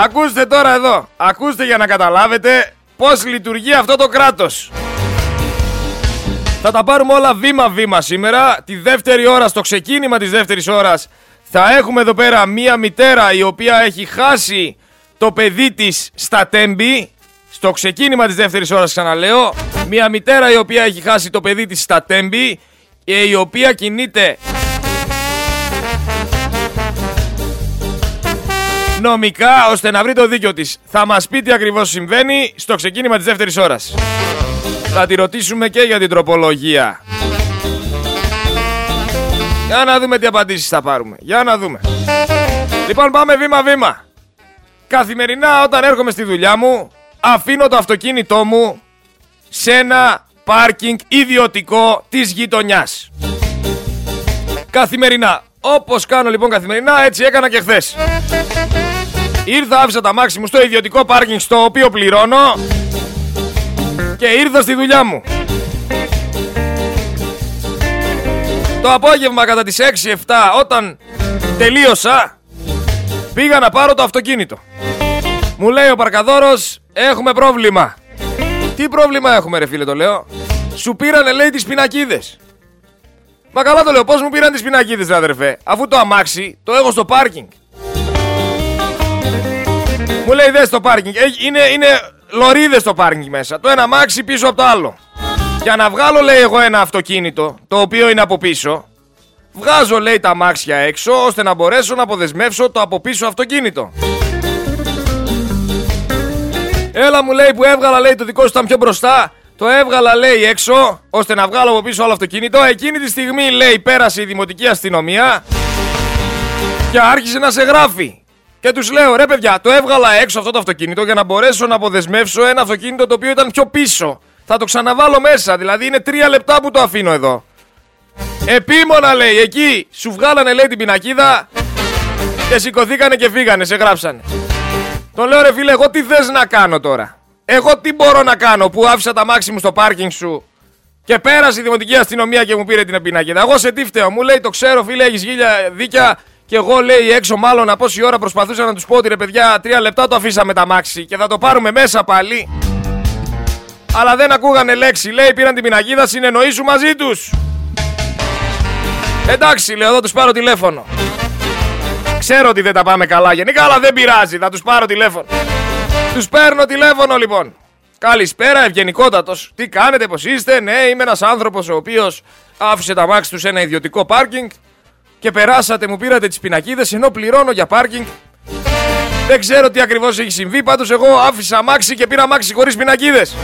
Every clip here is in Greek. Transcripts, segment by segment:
Ακούστε τώρα εδώ. Ακούστε για να καταλάβετε πώς λειτουργεί αυτό το κράτος. Θα τα πάρουμε όλα βήμα-βήμα σήμερα. Τη δεύτερη ώρα, στο ξεκίνημα της δεύτερης ώρας, θα έχουμε εδώ πέρα μία μητέρα η οποία έχει χάσει το παιδί της στα τέμπη. Στο ξεκίνημα της δεύτερης ώρας ξαναλέω. Μία μητέρα η οποία έχει χάσει το παιδί της στα τέμπη. Και η οποία κινείται νομικά ώστε να βρει το δίκιο της. Θα μας πει τι ακριβώς συμβαίνει στο ξεκίνημα της δεύτερης ώρας. Θα τη ρωτήσουμε και για την τροπολογία. Για να δούμε τι απαντήσεις θα πάρουμε. Για να δούμε. Λοιπόν πάμε βήμα-βήμα. Καθημερινά όταν έρχομαι στη δουλειά μου αφήνω το αυτοκίνητό μου σε ένα πάρκινγκ ιδιωτικό της γειτονιάς. Καθημερινά. Όπως κάνω λοιπόν καθημερινά έτσι έκανα και χθες. Ήρθα άφησα τα μάξι μου στο ιδιωτικό πάρκινγκ στο οποίο πληρώνω και ήρθα στη δουλειά μου. Το απόγευμα κατά τις 6-7 όταν τελείωσα πήγα να πάρω το αυτοκίνητο. Μου λέει ο παρκαδόρος έχουμε πρόβλημα. Τι πρόβλημα έχουμε ρε φίλε το λέω. Σου πήρανε λέει τις πινακίδες. Μα καλά το λέω πώς μου πήραν τις πινακίδες ρε αδερφέ. Αφού το αμάξι το έχω στο πάρκινγκ. Μου λέει δες στο πάρκινγκ. Είναι, είναι λωρίδες στο πάρκινγκ μέσα. Το ένα αμάξι πίσω από το άλλο. Για να βγάλω λέει εγώ ένα αυτοκίνητο το οποίο είναι από πίσω. Βγάζω λέει τα αμάξια έξω ώστε να μπορέσω να αποδεσμεύσω το από πίσω αυτοκίνητο. Έλα μου λέει που έβγαλα λέει το δικό σου ήταν πιο μπροστά. Το έβγαλα λέει έξω ώστε να βγάλω από πίσω άλλο αυτοκίνητο. Εκείνη τη στιγμή λέει πέρασε η δημοτική αστυνομία και άρχισε να σε γράφει. Και τους λέω ρε παιδιά, το έβγαλα έξω αυτό το αυτοκίνητο για να μπορέσω να αποδεσμεύσω ένα αυτοκίνητο το οποίο ήταν πιο πίσω. Θα το ξαναβάλω μέσα, δηλαδή είναι τρία λεπτά που το αφήνω εδώ. Επίμονα λέει, εκεί σου βγάλανε λέει την πινακίδα και σηκωθήκανε και φύγανε, σε γράψανε. Τον λέω ρε φίλε, εγώ τι θες να κάνω τώρα; Εγώ τι μπορώ να κάνω που άφησα τα μάξι μου στο πάρκινγκ σου και πέρασε η δημοτική αστυνομία και μου πήρε την πινακίδα; Εγώ σε τι φταίω, μου λέει το ξέρω φίλε, έχεις γύρια δίκια και εγώ λέει έξω μάλλον από όση ώρα προσπαθούσα να τους πω ότι ρε παιδιά, τρία λεπτά το αφήσαμε τα μάξι και θα το πάρουμε μέσα πάλι. Αλλά δεν ακούγανε λέξη. Λέει πήραν την πινακίδα, συνεννοήσου μαζί τους. Εντάξει, λέω, εδώ τους πάρω τηλέφωνο. Ξέρω ότι δεν τα πάμε καλά γενικά, αλλά δεν πειράζει. Θα τους πάρω τηλέφωνο. Τους παίρνω τηλέφωνο λοιπόν. Καλησπέρα, ευγενικότατος. Τι κάνετε, πώ είστε; Ναι, είμαι ένας άνθρωπος ο οποίος άφησε τα μάξι του σε ένα ιδιωτικό πάρκινγκ και περάσατε, μου πήρατε τις πινακίδες ενώ πληρώνω για πάρκινγκ. Δεν ξέρω τι ακριβώς έχει συμβεί, πάντως εγώ άφησα μάξι και πήρα μάξι χωρίς πινακίδες.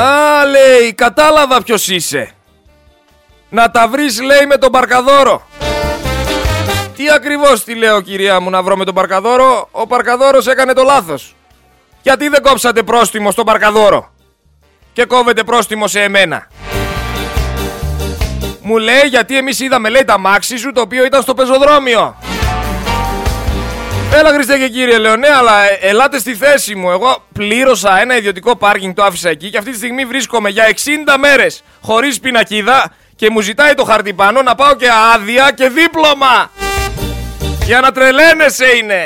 Α, λέει, κατάλαβα ποιος είσαι. Να τα βρεις, λέει, με τον Παρκαδόρο. Τι ακριβώς τι λέω, κυρία μου, να βρω με τον Παρκαδόρο; Ο Παρκαδόρος έκανε το λάθος. Γιατί δεν κόψατε πρόστιμο στον Παρκαδόρο; Και κόβετε πρόστιμο σε εμένα. Μου λέει γιατί εμείς είδαμε λέει τα μάξι σου το οποίο ήταν στο πεζοδρόμιο. Έλα Χριστέ και κύριε λέω ναι αλλά ε, ελάτε στη θέση μου. Εγώ πλήρωσα ένα ιδιωτικό πάρκινγκ το άφησα εκεί Και αυτή τη στιγμή βρίσκομαι για 60 μέρες Χωρίς πινακίδα Και μου ζητάει το χαρτί πάνω να πάω και άδεια και δίπλωμα. Για να τρελαίνεσαι είναι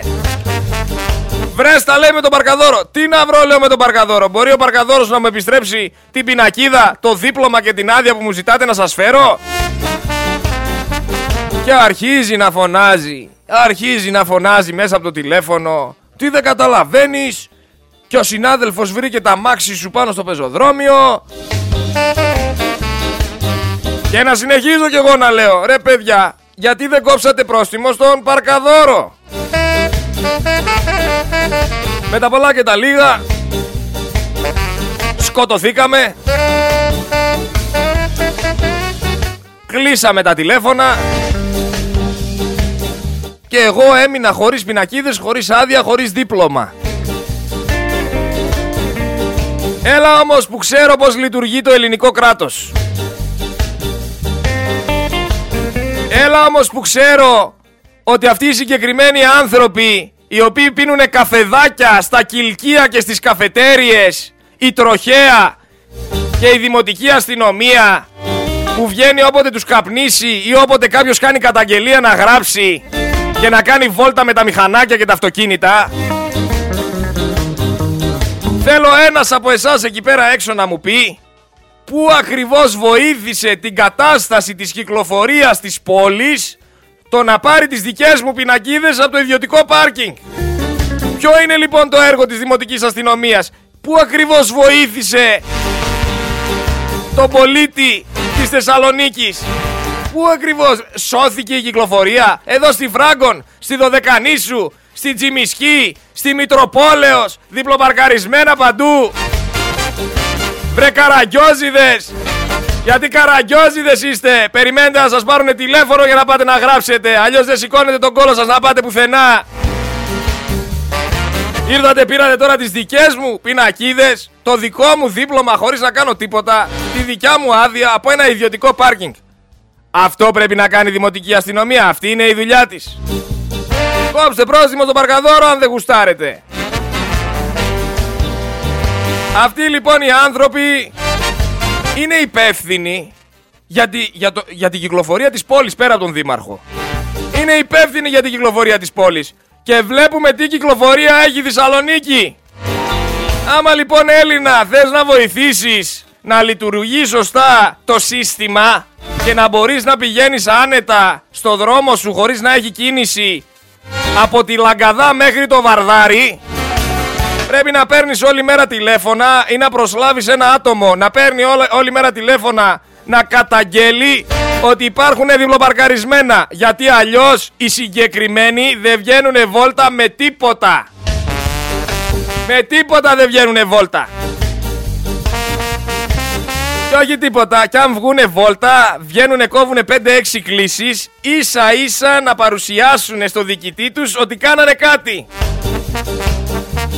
Βρες τα λέει με τον Παρκαδόρο. Τι να βρω, λέω με τον Παρκαδόρο. Μπορεί ο Παρκαδόρος να μου επιστρέψει την πινακίδα, το δίπλωμα και την άδεια που μου ζητάτε να σας φέρω; Και αρχίζει να φωνάζει. Αρχίζει να φωνάζει μέσα από το τηλέφωνο. Τι δεν καταλαβαίνεις; Και ο συνάδελφος βρήκε τα μάξι σου πάνω στο πεζοδρόμιο. Και να συνεχίζω κι εγώ να λέω, ρε παιδιά, γιατί δεν κόψατε πρόστιμο στον Παρκαδόρο; Με τα πολλά και τα λίγα. Σκοτωθήκαμε. Κλείσαμε τα τηλέφωνα. Και εγώ έμεινα χωρίς πινακίδες, χωρίς άδεια, χωρίς δίπλωμα. Έλα όμως που ξέρω πως λειτουργεί το ελληνικό κράτος. Έλα όμως που ξέρω ότι αυτοί οι συγκεκριμένοι άνθρωποι οι οποίοι πίνουν καφεδάκια στα κιλκία και στις καφετέριες, η τροχέα και η δημοτική αστυνομία που βγαίνει όποτε τους καπνίσει ή όποτε κάποιος κάνει καταγγελία να γράψει και να κάνει βόλτα με τα μηχανάκια και τα αυτοκίνητα. Θέλω ένας από εσάς εκεί πέρα έξω να μου πει πού ακριβώς βοήθησε την κατάσταση της κυκλοφορίας της πόλης το να πάρει τις δικές μου πινακίδες από το ιδιωτικό πάρκινγκ. Ποιο είναι λοιπόν το έργο της Δημοτικής Αστυνομίας, πού ακριβώς βοήθησε το πολίτη της Θεσσαλονίκης, πού ακριβώς σώθηκε η κυκλοφορία, εδώ στη Φράγκον, στη Δωδεκανήσου, στη Τζιμισκή, στη Μητροπόλεως, διπλοπαρκαρισμένα παντού. Βρε καραγκιόζιδες! Γιατί καραγκιόζιδες είστε! Περιμένετε να σας πάρουν τηλέφωνο για να πάτε να γράψετε. Αλλιώς δεν σηκώνετε τον κόλο σας να πάτε πουθενά. Ήρθατε, πήρατε τώρα τις δικές μου πινακίδες, το δικό μου δίπλωμα χωρίς να κάνω τίποτα, τη δικιά μου άδεια από ένα ιδιωτικό πάρκινγκ. Αυτό πρέπει να κάνει η δημοτική αστυνομία, αυτή είναι η δουλειά της. Κόψτε πρόστιμο στον παρκαδόρο αν δεν γουστάρετε. Αυτοί λοιπόν οι άνθρωποι είναι υπεύθυνοι για, τη, για, το, για την κυκλοφορία της πόλης πέρα από τον Δήμαρχο. Είναι υπεύθυνοι για την κυκλοφορία της πόλης. Και βλέπουμε τι κυκλοφορία έχει η Θεσσαλονίκη. Άμα λοιπόν Έλληνα θες να βοηθήσεις να λειτουργεί σωστά το σύστημα και να μπορείς να πηγαίνεις άνετα στο δρόμο σου χωρίς να έχει κίνηση από τη Λαγκαδά μέχρι το Βαρδάρι Πρέπει να παίρνεις όλη μέρα τηλέφωνα ή να προσλάβεις ένα άτομο να παίρνει όλη, όλη μέρα τηλέφωνα να καταγγέλει ότι υπάρχουν διπλοπαρκαρισμένα γιατί αλλιώς οι συγκεκριμένοι δεν βγαίνουν βόλτα με τίποτα. Με τίποτα δεν βγαίνουν βόλτα. Και όχι τίποτα, κι αν βγουνε βόλτα, βγαίνουνε, κόβουνε 5-6 κλήσεις, ίσα ίσα να παρουσιάσουν στο διοικητή τους ότι κάνανε κάτι.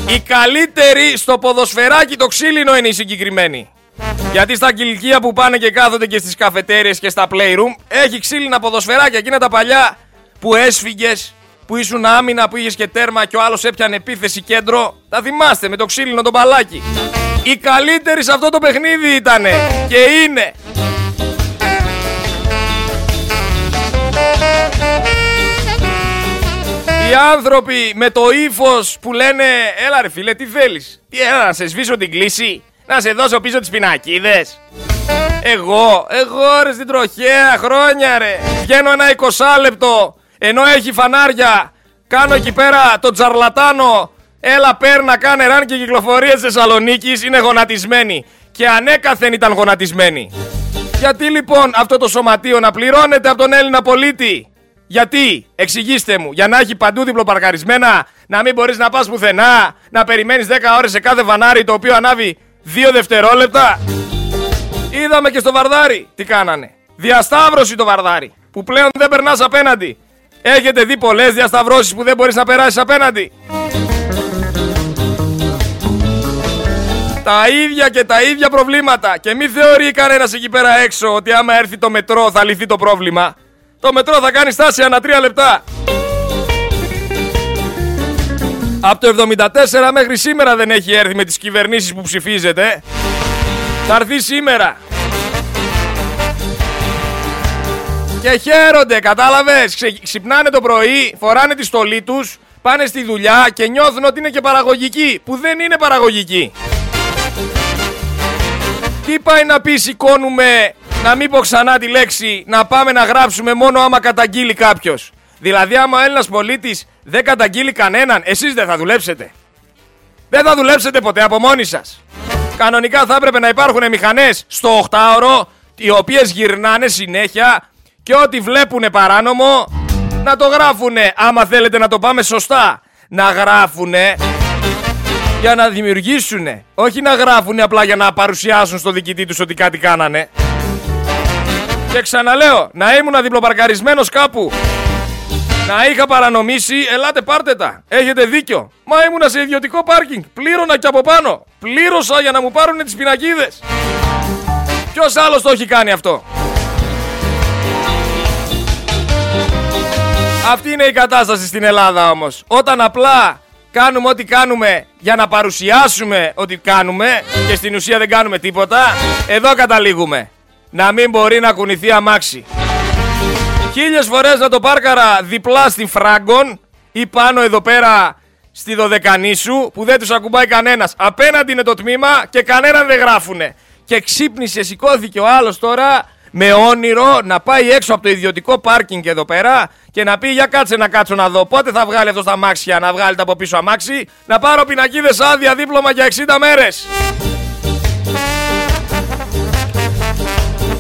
Οι καλύτεροι στο ποδοσφαιράκι το ξύλινο είναι οι συγκεκριμένοι. Γιατί στα κηλικία που πάνε και κάθονται και στις καφετέρειες και στα playroom έχει ξύλινα ποδοσφαιράκια εκείνα τα παλιά που έσφυγες, που ήσουν άμυνα, που είχες και τέρμα και ο άλλος έπιανε επίθεση κέντρο. Τα θυμάστε με το ξύλινο το μπαλάκι. Οι καλύτεροι σε αυτό το παιχνίδι ήτανε και είναι. Οι άνθρωποι με το ύφος που λένε Έλα ρε φίλε, τι θέλεις; Τι έλα, να σε σβήσω την κλίση, να σε δώσω πίσω τις πινακίδες. Εγώ, εγώ ρε στην τροχέα χρόνια ρε. Βγαίνω ένα 20 λεπτό ενώ έχει φανάρια. Κάνω εκεί πέρα το τζαρλατάνο. Έλα πέρνα, κάνε ραν και κυκλοφορίε Θεσσαλονίκης είναι γονατισμένοι. Και ανέκαθεν ήταν γονατισμένοι. Γιατί λοιπόν αυτό το σωματείο να πληρώνεται από τον Έλληνα πολίτη; Γιατί, εξηγήστε μου, για να έχει παντού διπλοπαρκαρισμένα, να μην μπορείς να πας πουθενά, να περιμένεις 10 ώρες σε κάθε βανάρι το οποίο ανάβει 2 δευτερόλεπτα. Είδαμε και στο βαρδάρι τι κάνανε. Διασταύρωση το βαρδάρι, που πλέον δεν περνάς απέναντι. Έχετε δει πολλές διασταυρώσεις που δεν μπορείς να περάσεις απέναντι. Τα ίδια και τα ίδια προβλήματα. Και μην θεωρεί κανένας εκεί πέρα έξω ότι άμα έρθει το μετρό θα λυθεί το πρόβλημα. Το μετρό θα κάνει στάση ανά τρία λεπτά. Από το 74 μέχρι σήμερα δεν έχει έρθει με τις κυβερνήσεις που ψηφίζετε. Θα έρθει σήμερα. Και χαίρονται, κατάλαβες. Ξυπνάνε το πρωί, φοράνε τη στολή τους, πάνε στη δουλειά και νιώθουν ότι είναι και παραγωγικοί, που δεν είναι παραγωγικοί. Τι πάει να πει σηκώνουμε να μην πω ξανά τη λέξη να πάμε να γράψουμε μόνο άμα καταγγείλει κάποιος. Δηλαδή, άμα ο Έλληνας πολίτης δεν καταγγείλει κανέναν, εσείς δεν θα δουλέψετε. Δεν θα δουλέψετε ποτέ από μόνοι σας. Κανονικά θα έπρεπε να υπάρχουν μηχανές στο 8ωρο, οι οποίες γυρνάνε συνέχεια και ό,τι βλέπουν παράνομο να το γράφουνε. Άμα θέλετε να το πάμε σωστά, να γράφουνε για να δημιουργήσουν. Όχι να γράφουν απλά για να παρουσιάσουν στο διοικητή τους ότι κάτι κάνανε. Και ξαναλέω, να ήμουν διπλοπαρκαρισμένος κάπου. Να είχα παρανομήσει, ελάτε πάρτε τα. Έχετε δίκιο. Μα ήμουνα σε ιδιωτικό πάρκινγκ. Πλήρωνα και από πάνω. Πλήρωσα για να μου πάρουν τις πινακίδες. Ποιος άλλος το έχει κάνει αυτό; Αυτή είναι η κατάσταση στην Ελλάδα όμως. Όταν απλά κάνουμε ό,τι κάνουμε για να παρουσιάσουμε ό,τι κάνουμε και στην ουσία δεν κάνουμε τίποτα, εδώ καταλήγουμε να μην μπορεί να κουνηθεί αμάξι. Χίλιες φορές να το πάρκαρα διπλά στην Φράγκον ή πάνω εδώ πέρα στη Δωδεκανήσου που δεν τους ακουμπάει κανένας. Απέναντι είναι το τμήμα και κανέναν δεν γράφουνε. Και ξύπνησε, σηκώθηκε ο άλλος τώρα με όνειρο να πάει έξω από το ιδιωτικό πάρκινγκ εδώ πέρα και να πει για κάτσε να κάτσω να δω πότε θα βγάλει αυτός τα αμάξια να βγάλει τα από πίσω αμάξι να πάρω πινακίδες άδεια δίπλωμα για 60 μέρες.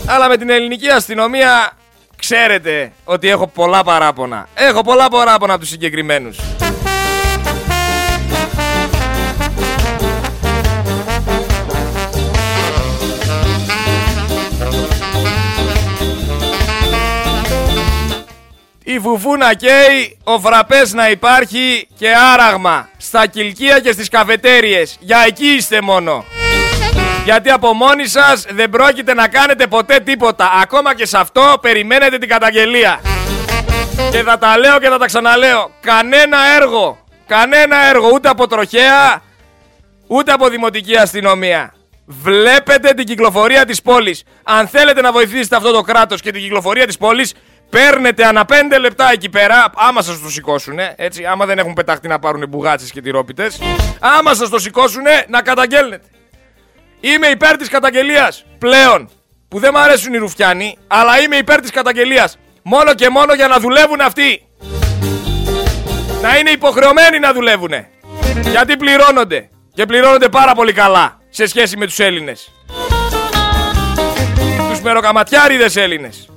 Αλλά με την ελληνική αστυνομία ξέρετε ότι έχω πολλά παράπονα. Έχω πολλά παράπονα από τους συγκεκριμένους. η φουφού να καίει, ο φραπές να υπάρχει και άραγμα στα κυλκία και στις καφετέριες. Για εκεί είστε μόνο. Γιατί από μόνοι σας δεν πρόκειται να κάνετε ποτέ τίποτα. Ακόμα και σε αυτό περιμένετε την καταγγελία. Και θα τα λέω και θα τα ξαναλέω. Κανένα έργο, κανένα έργο ούτε από τροχέα, ούτε από δημοτική αστυνομία. Βλέπετε την κυκλοφορία της πόλης. Αν θέλετε να βοηθήσετε αυτό το κράτος και την κυκλοφορία της πόλης, Παίρνετε ανά 5 λεπτά εκεί πέρα, άμα σας το σηκώσουν, έτσι, άμα δεν έχουν πεταχτεί να πάρουν μπουγάτσες και τυρόπιτες, άμα σας το σηκώσουν, να καταγγέλνετε. Είμαι υπέρ της καταγγελίας πλέον. Που δεν μου αρέσουν οι ρουφιάνοι, αλλά είμαι υπέρ της καταγγελίας. Μόνο και μόνο για να δουλεύουν αυτοί. Να είναι υποχρεωμένοι να δουλεύουν. Γιατί πληρώνονται. Και πληρώνονται πάρα πολύ καλά σε σχέση με τους Έλληνες. Τους μεροκαματιάριδες Έλληνες.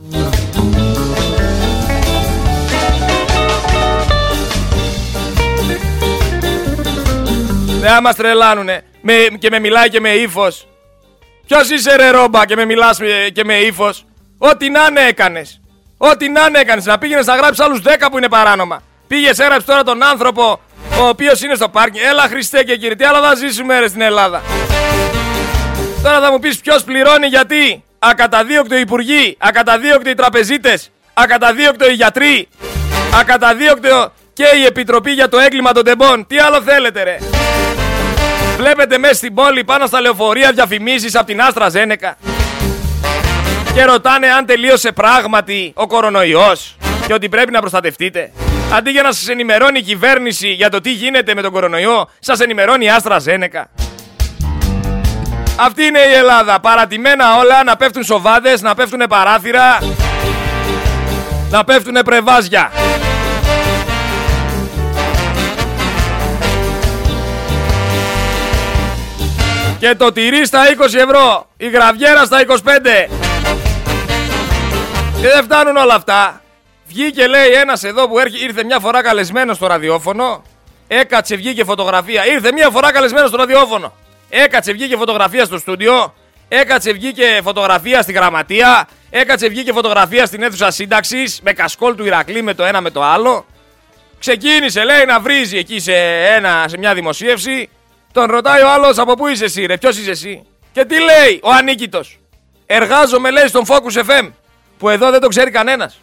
Δεν μα τρελάνουνε. Με, και με μιλάει και με ύφος. Ποιος είσαι ρε ρόμπα και με μιλάς και με ύφος. Ό,τι να είναι έκανες. Ό,τι να είναι έκανες. Να πήγαινες να γράψεις άλλους 10 που είναι παράνομα. Πήγες, έγραψε τώρα τον άνθρωπο ο οποίος είναι στο πάρκι. Έλα Χριστέ και κύριε, τι άλλα θα ζήσουμε ρε στην Ελλάδα. Τώρα θα μου πεις ποιος πληρώνει γιατί. Ακαταδίωκτο οι υπουργοί, ακαταδίωκτο οι τραπεζίτες, ακαταδίωκτο οι γιατροί, ακαταδίωκτο και η Επιτροπή για το έγκλημα των τεμπών. Τι άλλο θέλετε ρε. Βλέπετε μέσα στην πόλη πάνω στα λεωφορεία διαφημίσεις από την Άστρα Ζένεκα. Και ρωτάνε αν τελείωσε πράγματι ο κορονοϊός και ότι πρέπει να προστατευτείτε. Αντί για να σας ενημερώνει η κυβέρνηση για το τι γίνεται με τον κορονοϊό, σας ενημερώνει η Άστρα Ζένεκα. Αυτή είναι η Ελλάδα. Παρατημένα όλα να πέφτουν σοβάδες, να πέφτουν παράθυρα, να πέφτουν πρεβάζια. Και το τυρί στα 20 ευρώ. Η γραβιέρα στα 25. Και δεν φτάνουν όλα αυτά. Βγήκε λέει ένας εδώ που ήρθε μια φορά καλεσμένος στο ραδιόφωνο. Έκατσε, βγήκε φωτογραφία. Ήρθε μια φορά καλεσμένος στο ραδιόφωνο. Έκατσε, βγήκε φωτογραφία στο στούντιο. Έκατσε, βγήκε φωτογραφία στη γραμματεία. Έκατσε, βγήκε φωτογραφία στην αίθουσα σύνταξης. Με κασκόλ του Ηρακλή με το ένα με το άλλο. Ξεκίνησε, λέει, να βρίζει εκεί σε, ένα, σε μια δημοσίευση. Τον ρωτάει ο άλλος από πού είσαι εσύ, ρε, ποιος είσαι εσύ; Και τι λέει ο ανίκητος. Εργάζομαι, λέει, στον Focus FM. Που εδώ δεν το ξέρει κανένας.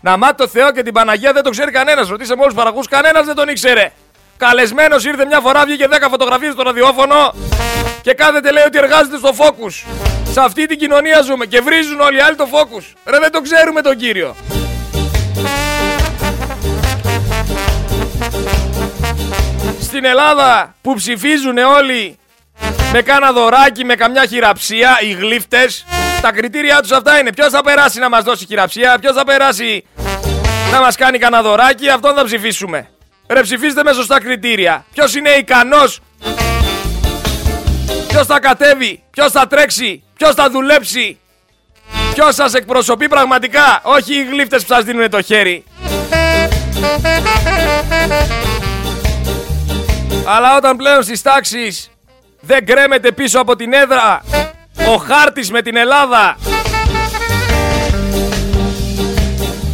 Να μάθει το Θεό και την Παναγία δεν το ξέρει κανένας. Ρωτήσε όλους τους παραγού, κανένας δεν τον ήξερε. Καλεσμένος ήρθε μια φορά, βγήκε 10 φωτογραφίες στο ραδιόφωνο και κάθεται λέει ότι εργάζεται στο Focus. Σε αυτή την κοινωνία ζούμε και βρίζουν όλοι οι άλλοι το Focus. Ρε δεν το ξέρουμε τον κύριο. Στην Ελλάδα που ψηφίζουν όλοι με κάνα δωράκι, με καμιά χειραψία, οι γλύφτες, τα κριτήριά τους αυτά είναι. Ποιος θα περάσει να μας δώσει χειραψία, ποιος θα περάσει να μας κάνει κανένα δωράκι, αυτόν θα ψηφίσουμε. Ρε ψηφίστε με σωστά κριτήρια. Ποιος είναι ικανός, ποιος θα κατέβει, ποιος θα τρέξει, ποιος θα δουλέψει, ποιος σας εκπροσωπεί πραγματικά, όχι οι γλύφτες που σας δίνουν το χέρι. Αλλά όταν πλέον στις τάξεις δεν κρέμεται πίσω από την έδρα ο χάρτης με την Ελλάδα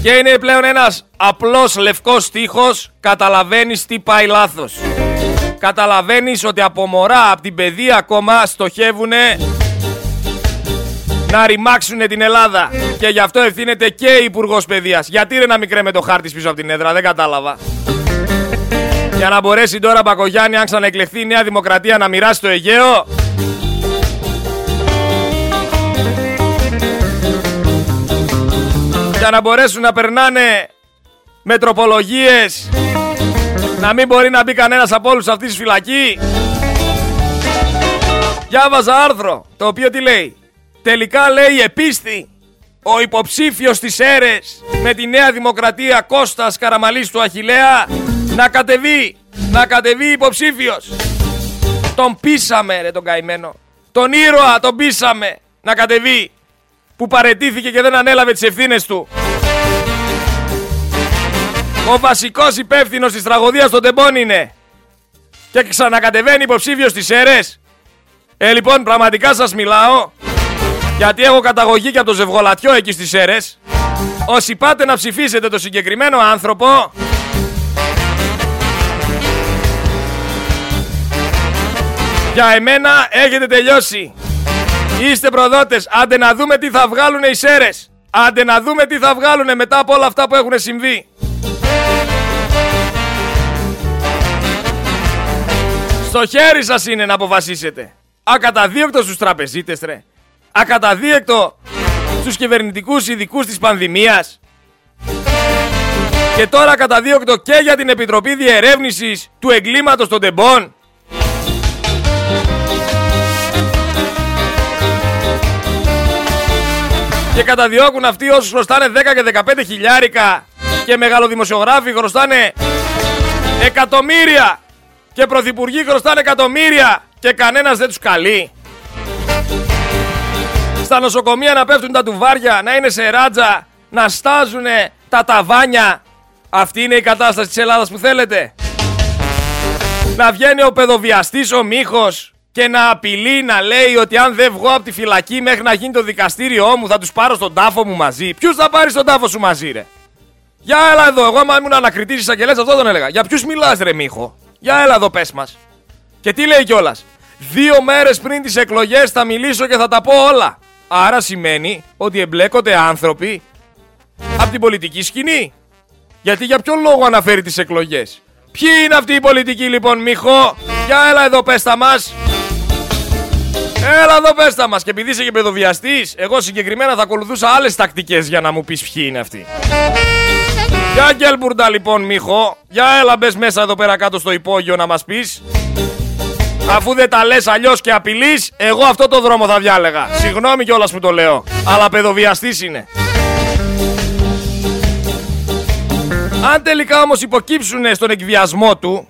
και είναι πλέον ένας απλός λευκός τείχος καταλαβαίνεις τι πάει λάθος. Καταλαβαίνεις ότι από μωρά, από την παιδεία ακόμα στοχεύουνε να ρημάξουν την Ελλάδα. Και γι' αυτό ευθύνεται και η Υπουργός Παιδείας. Γιατί ρε να μην κρέμεται ο χάρτης πίσω από την έδρα, δεν κατάλαβα. Για να μπορέσει τώρα Μπακογιάννη, αν ξαναεκλεχθεί η Νέα Δημοκρατία, να μοιράσει το Αιγαίο. για να μπορέσουν να περνάνε με τροπολογίες να μην μπορεί να μπει κανένας από όλους αυτής τη φυλακή. Διάβαζα άρθρο το οποίο τι λέει; Τελικά λέει επίστη ο υποψήφιος της ΕΡΕΣ με τη Νέα Δημοκρατία Κώστας Καραμαλής του Αχιλέα να κατεβεί, να κατεβεί υποψήφιος. Τον πείσαμε ρε τον καημένο. Τον ήρωα τον πείσαμε να κατεβεί που παρετήθηκε και δεν ανέλαβε τις ευθύνες του. Ο βασικός υπεύθυνος της τραγωδίας των τεμπών είναι. Και ξανακατεβαίνει υποψήφιος της ΕΡΕΣ. Ε, λοιπόν, πραγματικά σας μιλάω. Γιατί έχω καταγωγή και από το ζευγολατιό εκεί στις ΣΕΡΕΣ. Όσοι πάτε να ψηφίσετε το συγκεκριμένο άνθρωπο... Για εμένα έχετε τελειώσει. Είστε προδότες. Άντε να δούμε τι θα βγάλουν οι ΣΕΡΕΣ. Άντε να δούμε τι θα βγάλουν μετά από όλα αυτά που έχουν συμβεί. Στο χέρι σας είναι να αποφασίσετε. Ακαταδίωκτο στους τραπεζίτες τρε. Ακαταδίωκτο στους κυβερνητικούς ειδικούς της πανδημίας. Και τώρα ακαταδίωκτο και για την Επιτροπή Διερεύνησης του Εγκλήματος των Τεμπών. Και καταδιώκουν αυτοί όσους χρωστάνε 10 και 15 χιλιάρικα και μεγαλοδημοσιογράφοι χρωστάνε εκατομμύρια και πρωθυπουργοί χρωστάνε εκατομμύρια και κανένας δεν τους καλεί. Στα νοσοκομεία να πέφτουν τα τουβάρια, να είναι σε ράτζα, να στάζουν τα ταβάνια. Αυτή είναι η κατάσταση της Ελλάδας που θέλετε. Να βγαίνει ο παιδοβιαστής ο Μίχος και να απειλεί να λέει ότι αν δεν βγω από τη φυλακή μέχρι να γίνει το δικαστήριό μου θα τους πάρω στον τάφο μου μαζί. Ποιους θα πάρεις στον τάφο σου μαζί ρε; Για έλα εδώ, εγώ άμα ήμουν ανακριτής εισαγγελέας αυτό τον έλεγα. Για ποιους μιλάς ρε Μίχο. Για έλα εδώ πες μας. Και τι λέει κιόλας; Δύο μέρες πριν τις εκλογές θα μιλήσω και θα τα πω όλα. Άρα σημαίνει ότι εμπλέκονται άνθρωποι από την πολιτική σκηνή. Γιατί για ποιον λόγο αναφέρει τις εκλογές; Ποιοι είναι αυτοί οι πολιτικοί λοιπόν Μιχώ. Για έλα εδώ πες τα μας. Έλα εδώ πες τα μας. Και επειδή είσαι και παιδοβιαστής, εγώ συγκεκριμένα θα ακολουθούσα άλλες τακτικές για να μου πεις ποιοι είναι αυτοί. Για Γκέλμπουρντα λοιπόν Μίχο, για έλα μπες μέσα εδώ πέρα κάτω στο υπόγειο να μας πεις. Αφού δεν τα λες αλλιώς και απειλείς, εγώ αυτό το δρόμο θα διάλεγα. Συγγνώμη κιόλας που το λέω, αλλά παιδοβιαστής είναι. Αν τελικά όμως υποκύψουν στον εκβιασμό του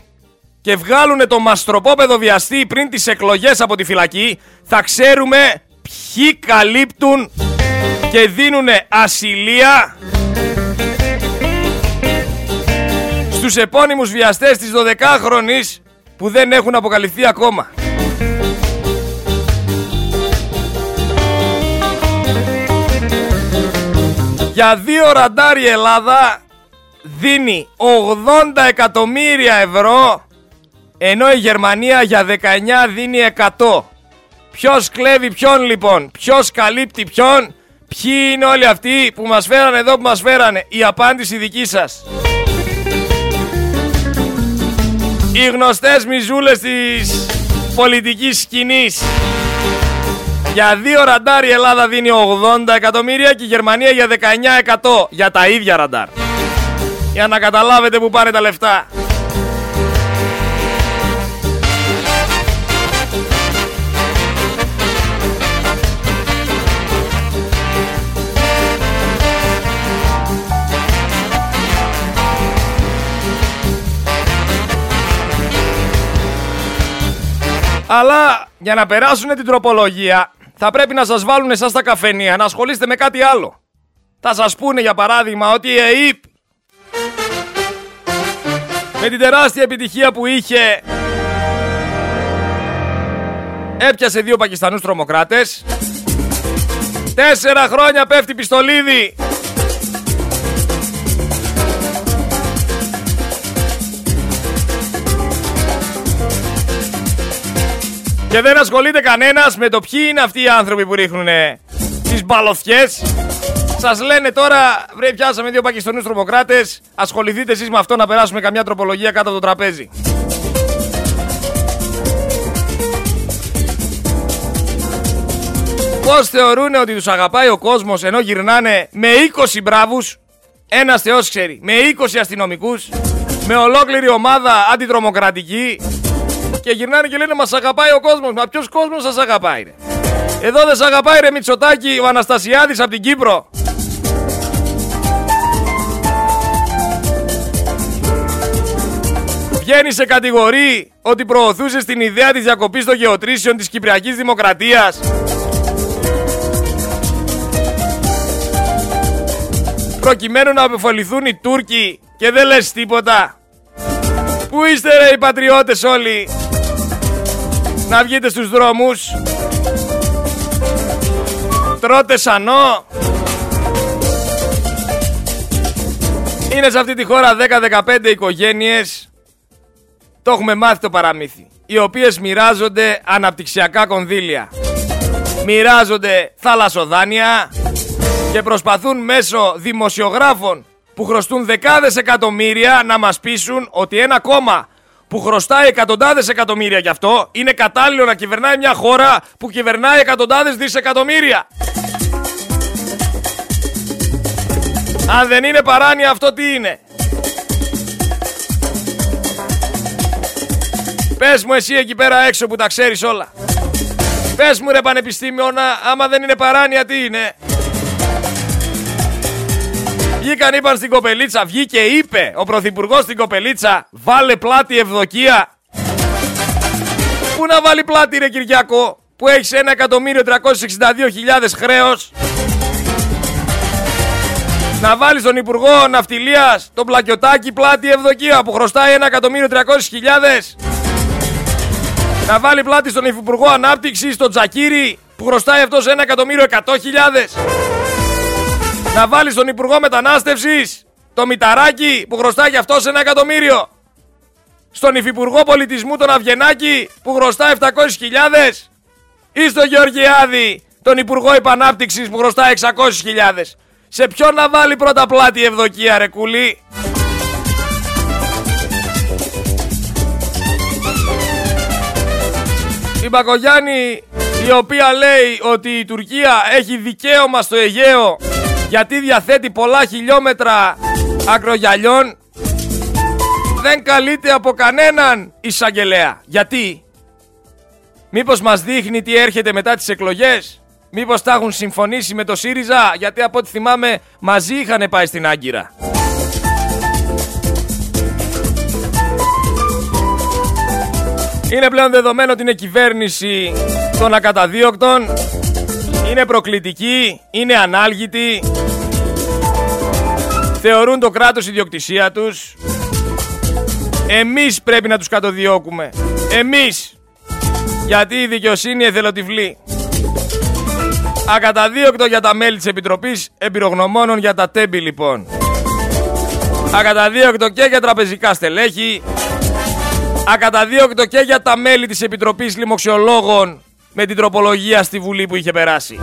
και βγάλουν το μαστροπό παιδοβιαστή πριν τις εκλογές από τη φυλακή, θα ξέρουμε ποιοι καλύπτουν και δίνουν ασυλία στους επώνυμους βιαστές της 12χρονης που δεν έχουν αποκαλυφθεί ακόμα. Για δύο ραντάρι η Ελλάδα δίνει 80 εκατομμύρια ευρώ ενώ η Γερμανία για 19 δίνει 100. Ποιος κλέβει ποιον λοιπόν, ποιος καλύπτει ποιον, ποιοι είναι όλοι αυτοί που μας φέρανε εδώ που μας φέρανε; Η απάντηση δική σας. οι γνωστές μιζούλες της πολιτικής σκηνής. Για δύο ραντάρ η Ελλάδα δίνει 80 εκατομμύρια και η Γερμανία για 19 για τα ίδια ραντάρ. Για να καταλάβετε που πάνε τα λεφτά. Αλλά για να περάσουν την τροπολογία θα πρέπει να σας βάλουν εσάς στα καφενεία να ασχολείστε με κάτι άλλο. Θα σας πούνε για παράδειγμα ότι η ΕΕΠ με την τεράστια επιτυχία που είχε έπιασε δύο Πακιστανούς τρομοκράτες Τέσσερα χρόνια πέφτει πιστολίδι Και δεν ασχολείται κανένας με το ποιοι είναι αυτοί οι άνθρωποι που ρίχνουν τις μπαλωθιές. Σας λένε τώρα, βρε πιάσαμε δύο Πακιστανούς τρομοκράτες, ασχοληθείτε εσείς με αυτό να περάσουμε καμιά τροπολογία κάτω από το τραπέζι. Πώς θεωρούν ότι τους αγαπάει ο κόσμος ενώ γυρνάνε με 20 μπράβους, ένας θεός ξέρει, με 20 αστυνομικούς, με ολόκληρη ομάδα αντιτρομοκρατική και γυρνάνε και λένε μας αγαπάει ο κόσμος. Μα ποιος κόσμος σας αγαπάει ρε; Εδώ δεν σας αγαπάει ρε Μητσοτάκη ο Αναστασιάδης από την Κύπρο. Βγαίνει σε κατηγορεί ότι προωθούσε την ιδέα της διακοπής των γεωτρήσεων της Κυπριακής Δημοκρατίας. Προκειμένου να αποφοληθούν οι Τούρκοι και δεν λες τίποτα. Πού είστε ρε οι πατριώτες όλοι; Να βγείτε στους δρόμους. Τρώτε σανό. Είναι σε αυτή τη χώρα 10-15 οικογένειες το έχουμε μάθει το παραμύθι. Οι οποίες μοιράζονται αναπτυξιακά κονδύλια. Μοιράζονται θαλασσοδάνεια και προσπαθούν μέσω δημοσιογράφων που χρωστούν δεκάδες εκατομμύρια να μας πείσουν ότι ένα κόμμα που χρωστάει εκατοντάδες εκατομμύρια γι' αυτό είναι κατάλληλο να κυβερνάει μια χώρα που κυβερνάει εκατοντάδες δισεκατομμύρια. Αν δεν είναι παράνοια αυτό τι είναι; Πες μου εσύ εκεί πέρα έξω που τα ξέρεις όλα. Πες μου ρε πανεπιστήμιονα, άμα δεν είναι παράνοια τι είναι; Βγήκαν είπαν στην κοπελίτσα, βγήκε είπε ο πρωθυπουργός στην κοπελίτσα, βάλε πλάτη ευδοκία. Πού να βάλει πλάτη ρε Κυριακό, που έχεις 1.362.000 χρέος. Να βάλεις τον Υπουργό Ναυτιλίας, τον Πλακιωτάκη, πλάτη ευδοκία που χρωστάει 1.300.000. Να βάλει πλάτη στον Υφυπουργό Ανάπτυξης, στον Τζακύρη, που χρωστάει αυτός 1.100.000. Να βάλεις στον Υπουργό Μετανάστευσης, το Μηταράκι, που χρωστάει γι' αυτός 1 εκατομμύριο. Στον Υφυπουργό Πολιτισμού, τον Αυγενάκη, που χρωστάει 700.000. Ή στον Γεωργιάδη, τον Υπουργό Επανάπτυξης, που χρωστάει 600.000. Σε ποιον να βάλει πρώτα πλάτη ευδοκία, ρε κουλή. η Μπακογιάννη η οποία λέει ότι η Τουρκία έχει δικαίωμα στο Αιγαίο γιατί διαθέτει πολλά χιλιόμετρα ακρογιαλιών δεν καλείται από κανέναν εισαγγελέα. Γιατί; Μήπως μας δείχνει τι έρχεται μετά τις εκλογές; Μήπως τα έχουν συμφωνήσει με το ΣΥΡΙΖΑ; Γιατί από ό,τι θυμάμαι μαζί είχαν πάει στην Άγκυρα. Είναι πλέον δεδομένο ότι είναι κυβέρνηση των ακαταδίωκτων. Είναι προκλητική, είναι ανάλγητη. Θεωρούν το κράτος ιδιοκτησία τους. Εμείς πρέπει να τους κατοδιώκουμε. Εμείς. Γιατί η δικαιοσύνη εθελοτυφλή. Ακαταδίωκτο για τα μέλη της Επιτροπής Εμπειρογνωμόνων για τα τέμπη λοιπόν. Ακαταδίωκτο και για τραπεζικά στελέχη Ακαταδίωκτο και για τα μέλη της Επιτροπής Λιμοξιολόγων με την τροπολογία στη Βουλή που είχε περάσει.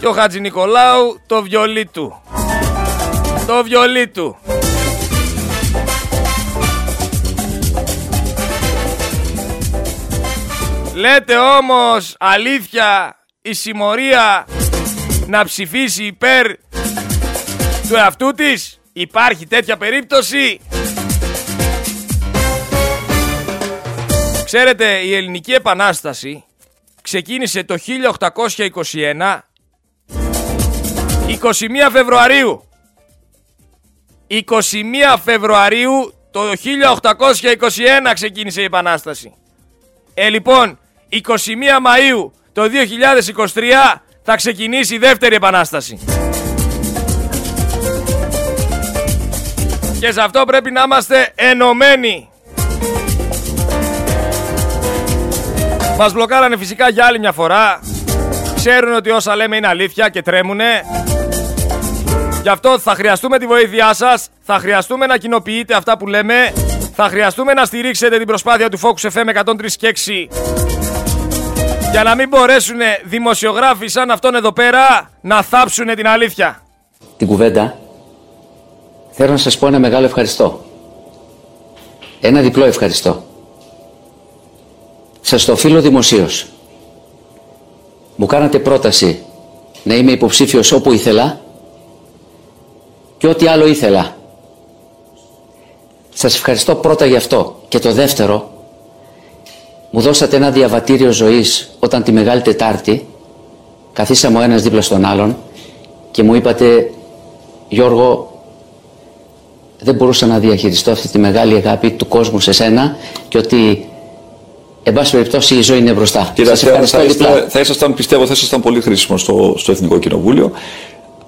Και ο Χατζη Νικολάου το βιολί του. Το βιολί του. Λέτε όμως αλήθεια η συμμορία να ψηφίσει υπέρ του εαυτού της; Υπάρχει τέτοια περίπτωση; Ξέρετε, η Ελληνική Επανάσταση ξεκίνησε το 1821 21 Φεβρουαρίου. 21 Φεβρουαρίου το 1821 ξεκίνησε η Επανάσταση. Ε, λοιπόν, 21 Μαΐου το 2023 θα ξεκινήσει η δεύτερη Επανάσταση. Και σε αυτό πρέπει να είμαστε ενωμένοι. Μας μπλοκάρανε φυσικά για άλλη μια φορά. Ξέρουν ότι όσα λέμε είναι αλήθεια και τρέμουνε. Γι' αυτό θα χρειαστούμε τη βοήθειά σας. Θα χρειαστούμε να κοινοποιείτε αυτά που λέμε. Θα χρειαστούμε να στηρίξετε την προσπάθεια του Focus FM 103 και 6 για να μην μπορέσουν δημοσιογράφοι σαν αυτόν εδώ πέρα να θάψουν την αλήθεια. Την κουβέντα θέλω να σας πω ένα μεγάλο ευχαριστώ. Ένα διπλό ευχαριστώ. Σας το οφείλω δημοσίως. μου κάνατε πρόταση να είμαι υποψήφιος όπου ήθελα και ό,τι άλλο ήθελα. Σας ευχαριστώ πρώτα γι' αυτό. Και το δεύτερο, μου δώσατε ένα διαβατήριο ζωής όταν τη Μεγάλη Τετάρτη καθίσαμε ο ένας δίπλα στον άλλον και μου είπατε Γιώργο δεν μπορούσα να διαχειριστώ αυτή τη μεγάλη αγάπη του κόσμου σε σένα και ότι εν πάση περιπτώσει η ζωή είναι μπροστά. Κύριε Σας ευχαριστώ θα, θα ήσασταν, πιστεύω, θα ήσασταν πολύ χρήσιμος στο, στο Εθνικό Κοινοβούλιο,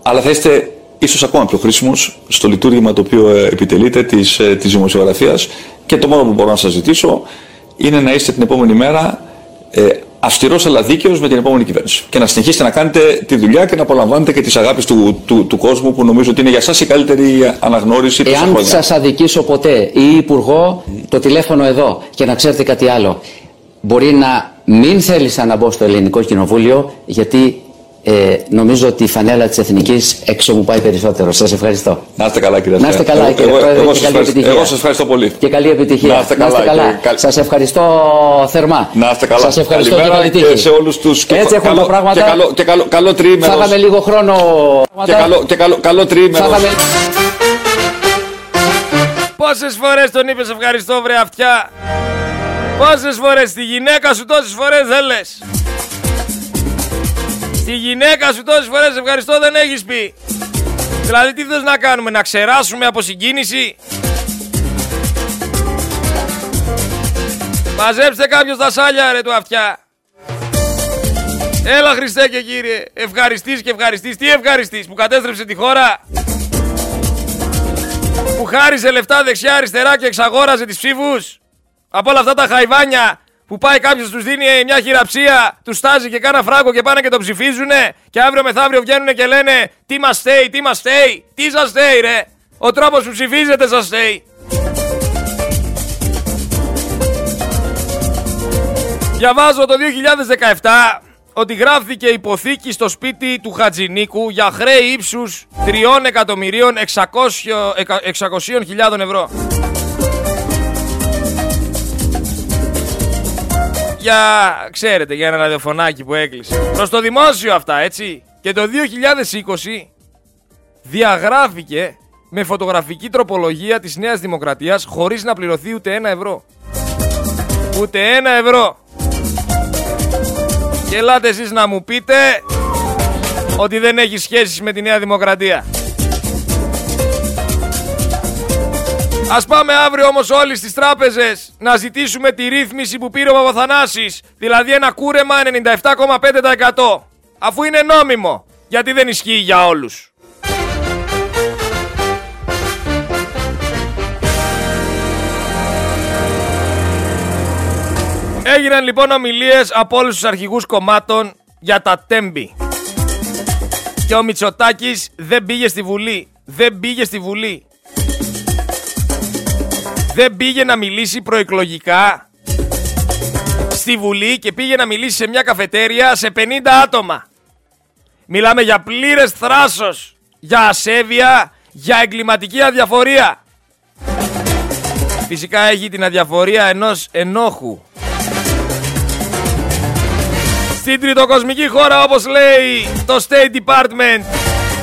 αλλά θα είστε ίσως ακόμα πιο χρήσιμος στο λειτουργήμα το οποίο ε, επιτελείτε της της ε, δημοσιογραφίας και το μόνο που μπορώ να σας ζητήσω είναι να είστε την επόμενη μέρα ε, αυστηρός αλλά δίκαιος με την επόμενη κυβέρνηση. Και να συνεχίσετε να κάνετε τη δουλειά και να απολαμβάνετε και τις αγάπη του, του, του, κόσμου που νομίζω ότι είναι για εσά η καλύτερη αναγνώριση του Εάν σας αδικήσω ποτέ ή υπουργό, το τηλέφωνο εδώ και να ξέρετε κάτι άλλο. Μπορεί να μην θέλησα να μπω στο ελληνικό κοινοβούλιο γιατί ε, νομίζω ότι η φανέλα της Εθνικής έξω μου πάει περισσότερο. Σας ευχαριστώ. Να είστε καλά, κύριε Να είστε καλά, κύριε εγώ, εγώ, εγώ, εγώ σας ευχαριστώ πολύ. Και καλή επιτυχία. Να είστε καλά. καλά. Σας ευχαριστώ θερμά. Να είστε καλά. Σας ευχαριστώ και καλή τύχη. Και σε όλους τους. Έτσι έχουν τα πράγματα. Και καλό, και καλό, καλό τριήμερο. Φάγαμε λίγο χρόνο. Και καλό, και καλό, καλό τριήμερο. Φάγαμε... Πόσες φορές τον είπες ευχαριστώ, βρε αυτιά; Πόσες φορές τη γυναίκα σου τόσες φορές δεν λες; Τη γυναίκα σου τόσες φορές ευχαριστώ δεν έχεις πει. Δηλαδή τι θες να κάνουμε, να ξεράσουμε από συγκίνηση; Μαζέψτε κάποιος τα σάλια ρε του αυτιά. Έλα Χριστέ και Κύριε, ευχαριστής και ευχαριστής. Τι ευχαριστής που κατέστρεψε τη χώρα; Που χάριζε λεφτά δεξιά αριστερά και εξαγόραζε τις ψήφους; Από όλα αυτά τα χαϊβάνια που πάει κάποιος τους δίνει μια χειραψία, τους στάζει και κάνα φράγκο και πάνε και το ψηφίζουνε. Και αύριο μεθαύριο βγαίνουν και λένε Τι μας στέει, τι μας στέει, τι σας στέει, ρε. Ο τρόπος που ψηφίζετε σας στέει. Διαβάζω το 2017 ότι γράφτηκε υποθήκη στο σπίτι του Χατζηνίκου για χρέη ύψους 3.600.000 ευρώ. Για, ξέρετε, για ένα ραδιοφωνάκι που έκλεισε. Προς το δημόσιο αυτά, έτσι. Και το 2020 διαγράφηκε με φωτογραφική τροπολογία της Νέας Δημοκρατίας χωρίς να πληρωθεί ούτε ένα ευρώ. Ούτε ένα ευρώ. Και ελάτε εσείς να μου πείτε ότι δεν έχει σχέσεις με τη Νέα Δημοκρατία. Ας πάμε αύριο όμως όλοι στις τράπεζες να ζητήσουμε τη ρύθμιση που πήρε ο Παπαθανάσης, δηλαδή ένα κούρεμα 97,5% αφού είναι νόμιμο, γιατί δεν ισχύει για όλους. Έγιναν λοιπόν ομιλίες από όλους τους αρχηγούς κομμάτων για τα τέμπη. Και ο Μητσοτάκης δεν πήγε στη Βουλή. Δεν πήγε στη Βουλή δεν πήγε να μιλήσει προεκλογικά στη Βουλή και πήγε να μιλήσει σε μια καφετέρια σε 50 άτομα. Μιλάμε για πλήρες θράσος, για ασέβεια, για εγκληματική αδιαφορία. Φυσικά έχει την αδιαφορία ενός ενόχου. Στην τριτοκοσμική χώρα όπως λέει το State Department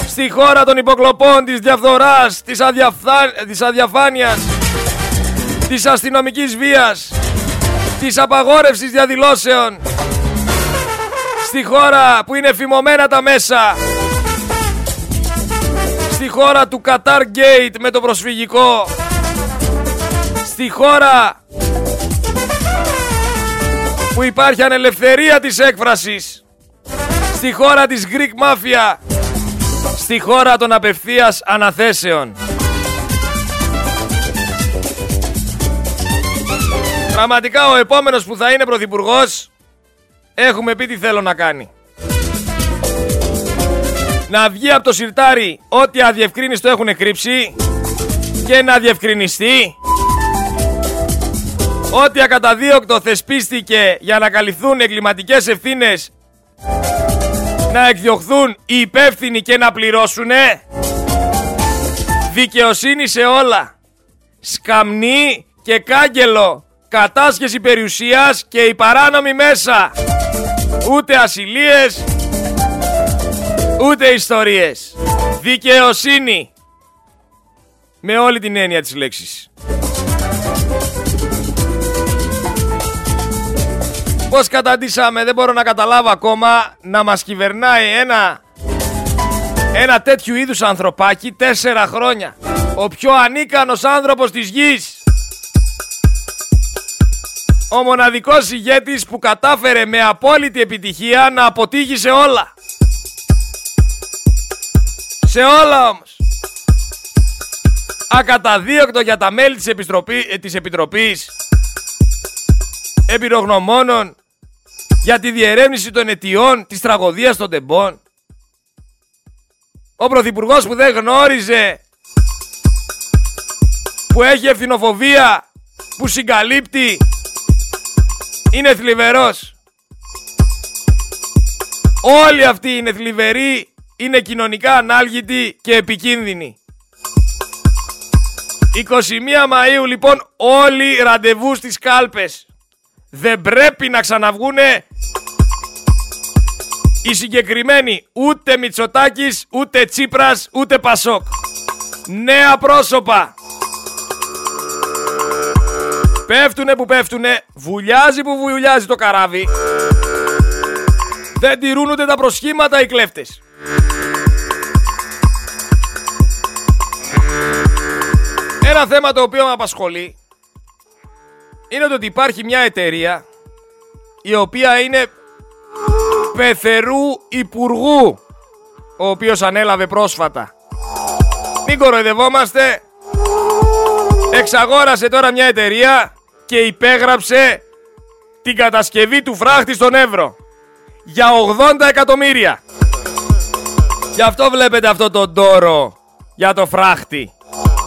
Στη χώρα των υποκλοπών, της διαφθοράς, της, αδιαφθα... της αδιαφάνειας της αστυνομικής βίας, της απαγόρευσης διαδηλώσεων, στη χώρα που είναι φημωμένα τα μέσα, στη χώρα του Qatar Gate με το προσφυγικό, στη χώρα που υπάρχει ανελευθερία της έκφρασης, στη χώρα της Greek Mafia, στη χώρα των απευθείας αναθέσεων. Πραγματικά ο επόμενος που θα είναι πρωθυπουργός έχουμε πει τι θέλω να κάνει. Να βγει από το σιρτάρι ό,τι αδιευκρίνηστο έχουν κρύψει και να διευκρινιστεί. Ότι ακαταδίωκτο θεσπίστηκε για να καλυφθούν εγκληματικές ευθύνες να εκδιωχθούν οι υπεύθυνοι και να πληρώσουνε. Δικαιοσύνη σε όλα. Σκαμνή και κάγκελο κατάσχεση περιουσίας και η παράνομη μέσα. ούτε ασυλίες, ούτε ιστορίες. Δικαιοσύνη. Με όλη την έννοια της λέξης. Πώς καταντήσαμε, δεν μπορώ να καταλάβω ακόμα να μας κυβερνάει ένα, ένα τέτοιου είδους ανθρωπάκι τέσσερα χρόνια. Ο πιο ανίκανος άνθρωπος της γης. Ο μοναδικός ηγέτης που κατάφερε με απόλυτη επιτυχία να αποτύχει σε όλα. Σε όλα όμως. Ακαταδίωκτο για τα μέλη της, Επιστροπή, ε, της Επιτροπής Εμπειρογνωμόνων για τη διερεύνηση των αιτιών της τραγωδίας των τεμπών. Ο Πρωθυπουργός που δεν γνώριζε που έχει ευθυνοφοβία που συγκαλύπτει είναι θλιβερός. Όλοι αυτοί είναι θλιβεροί, είναι κοινωνικά ανάλγητοι και επικίνδυνοι. 21 Μαΐου λοιπόν όλοι ραντεβού στις κάλπες. Δεν πρέπει να ξαναβγούνε οι συγκεκριμένοι ούτε Μητσοτάκης, ούτε Τσίπρας, ούτε Πασόκ. Νέα πρόσωπα. Πέφτουνε που πέφτουνε, βουλιάζει που βουλιάζει το καράβι. Δεν τηρούν ούτε τα προσχήματα οι κλέφτες. Ένα θέμα το οποίο με απασχολεί είναι το ότι υπάρχει μια εταιρεία η οποία είναι πεθερού υπουργού ο οποίος ανέλαβε πρόσφατα. Μην κοροϊδευόμαστε. Εξαγόρασε τώρα μια εταιρεία και υπέγραψε την κατασκευή του φράχτη στον Εύρο για 80 εκατομμύρια. Γι' αυτό βλέπετε αυτό το ντόρο για το φράχτη.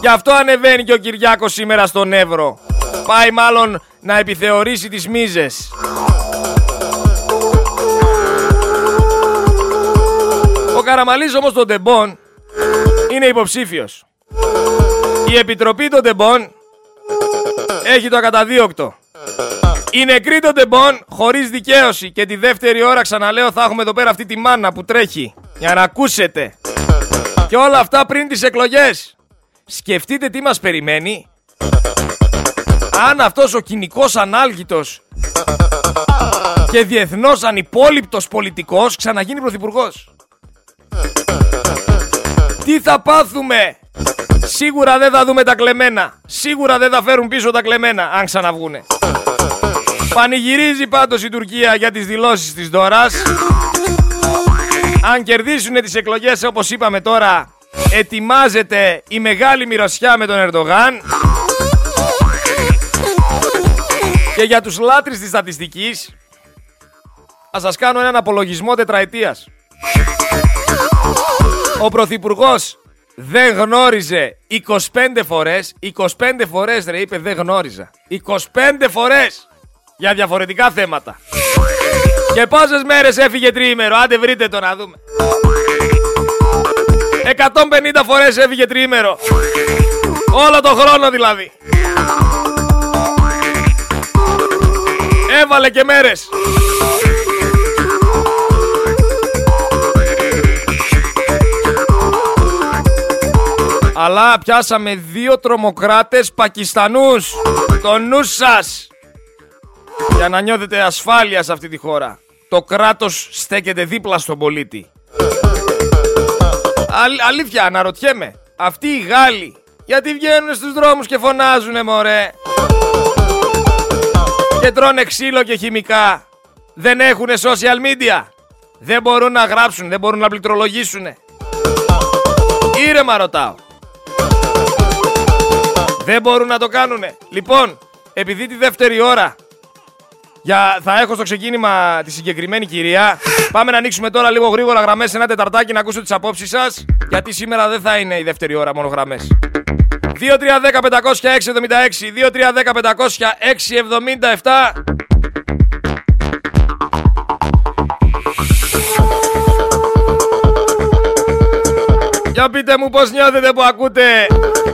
Γι' αυτό ανεβαίνει και ο Κυριάκος σήμερα στον Εύρο. Πάει μάλλον να επιθεωρήσει τις μίζες. Ο Καραμαλής όμως των Τεμπών είναι υποψήφιος. Η Επιτροπή των Τεμπών έχει το ακαταδίωκτο. Οι νεκροί των τεμπών χωρίς δικαίωση και τη δεύτερη ώρα ξαναλέω θα έχουμε εδώ πέρα αυτή τη μάνα που τρέχει για να ακούσετε. Και όλα αυτά πριν τις εκλογές. Σκεφτείτε τι μας περιμένει αν αυτός ο κοινικός ανάλγητος και διεθνώς ανυπόλυπτος πολιτικός ξαναγίνει πρωθυπουργός. Τι θα πάθουμε Σίγουρα δεν θα δούμε τα κλεμμένα. Σίγουρα δεν θα φέρουν πίσω τα κλεμμένα, αν ξαναβγούνε. Πανηγυρίζει πάντως η Τουρκία για τις δηλώσεις της Δόρας. Αν κερδίσουν τις εκλογές όπως είπαμε τώρα, ετοιμάζεται η μεγάλη μυρωσιά με τον Ερντογάν. Και για τους λάτρεις της στατιστικής, θα σας κάνω έναν απολογισμό τετραετίας. Ο Πρωθυπουργός δεν γνώριζε 25 φορές, 25 φορές ρε είπε δεν γνώριζα. 25 φορές για διαφορετικά θέματα. Και πόσες μέρες έφυγε τριήμερο, άντε βρείτε το να δούμε. 150 φορές έφυγε τριήμερο. Όλο το χρόνο δηλαδή. Έβαλε και μέρες. Αλλά πιάσαμε δύο τρομοκράτες Πακιστανούς. Το νου σας. Για να νιώθετε ασφάλεια σε αυτή τη χώρα. Το κράτος στέκεται δίπλα στον πολίτη. αλήθεια, αναρωτιέμαι. Αυτοί οι Γάλλοι γιατί βγαίνουν στους δρόμους και φωνάζουνε μωρέ; Και τρώνε ξύλο και χημικά. Δεν έχουνε social media. Δεν μπορούν να γράψουν, δεν μπορούν να πληκτρολογήσουν. Ήρεμα ρωτάω. Δεν μπορούν να το κάνουνε. Λοιπόν, επειδή τη δεύτερη ώρα για, θα έχω στο ξεκίνημα τη συγκεκριμένη κυρία. Πάμε να ανοίξουμε τώρα λίγο γρήγορα γραμμές σε ένα τεταρτάκι να ακούσω τις απόψεις σας. Γιατί σήμερα δεν θα είναι η δεύτερη ώρα μόνο γραμμές. 2-3-10-500-676. 2-3-10-500-677. Για πείτε μου πώς νιώθετε που ακούτε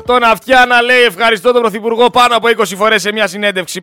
τον Αυτιά να λέει ευχαριστώ τον Πρωθυπουργό πάνω από 20 φορές σε μια συνέντευξη.